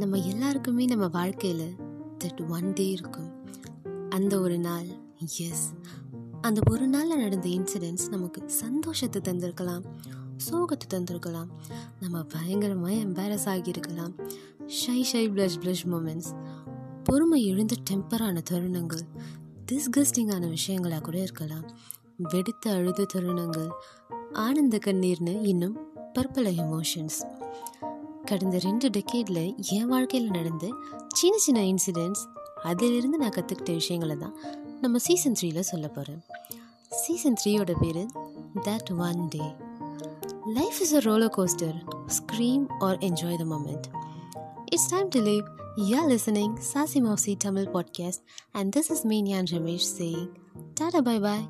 நம்ம எல்லாருக்குமே நம்ம வாழ்க்கையில் தட் ஒன் டே இருக்கும். அந்த ஒரு நாள் எஸ் அந்த ஒரு நாளில் நடந்த இன்சிடென்ட்ஸ் நமக்கு சந்தோஷத்தை தந்திருக்கலாம் சோகத்தை தந்திருக்கலாம். நம்ம பயங்கரமாக embarrass ஆகியிருக்கலாம். Shy shy blush blush moments பொறுமை எழுந்த டெம்பரான தருணங்கள் டிஸ்கஸ்டிங்கான விஷயங்களாக கூட இருக்கலாம். வெடித்த அழுத தருணங்கள் ஆனந்த கண்ணீர்னு இன்னும் பற்பல எமோஷன்ஸ் கடந்த ரெண்டு டெக்கேடில் என் வாழ்க்கையில் நடந்த சின்ன சின்ன இன்சிடெண்ட்ஸ் அதிலிருந்து நான் கற்றுக்கிட்ட விஷயங்களை தான் நம்ம சீசன் த்ரீயில் சொல்ல போகிறேன் சீசன் த்ரீயோட பேர் that one day life is a roller coaster scream or enjoy the moment it's time to live. You're சாசி Sasimofsi Tamil podcast and this is மீன் யான் Ramesh saying tata bye bye